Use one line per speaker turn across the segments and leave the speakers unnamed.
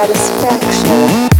Satisfaction.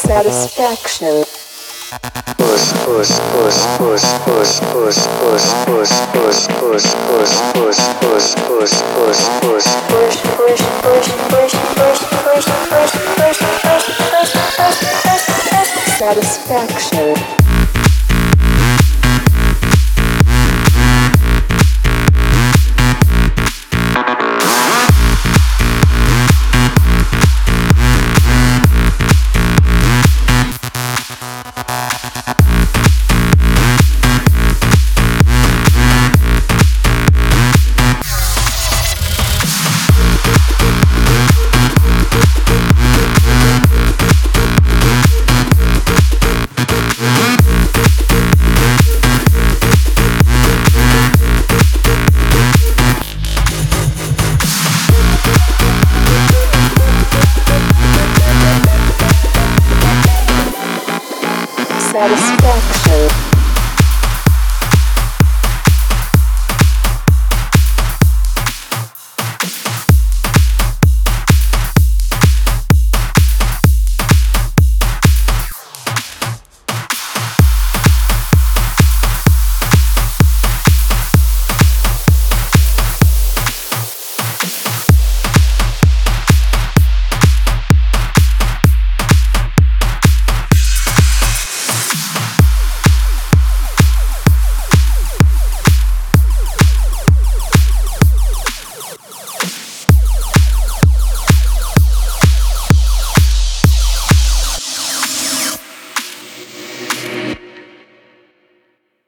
satisfaction.
Push, push, push, push, push, push, push, push, push, push, push, push, push, push,
push, push. Push, push, push, push, push, push, push, push, push, push, satisfaction. Satisfaction.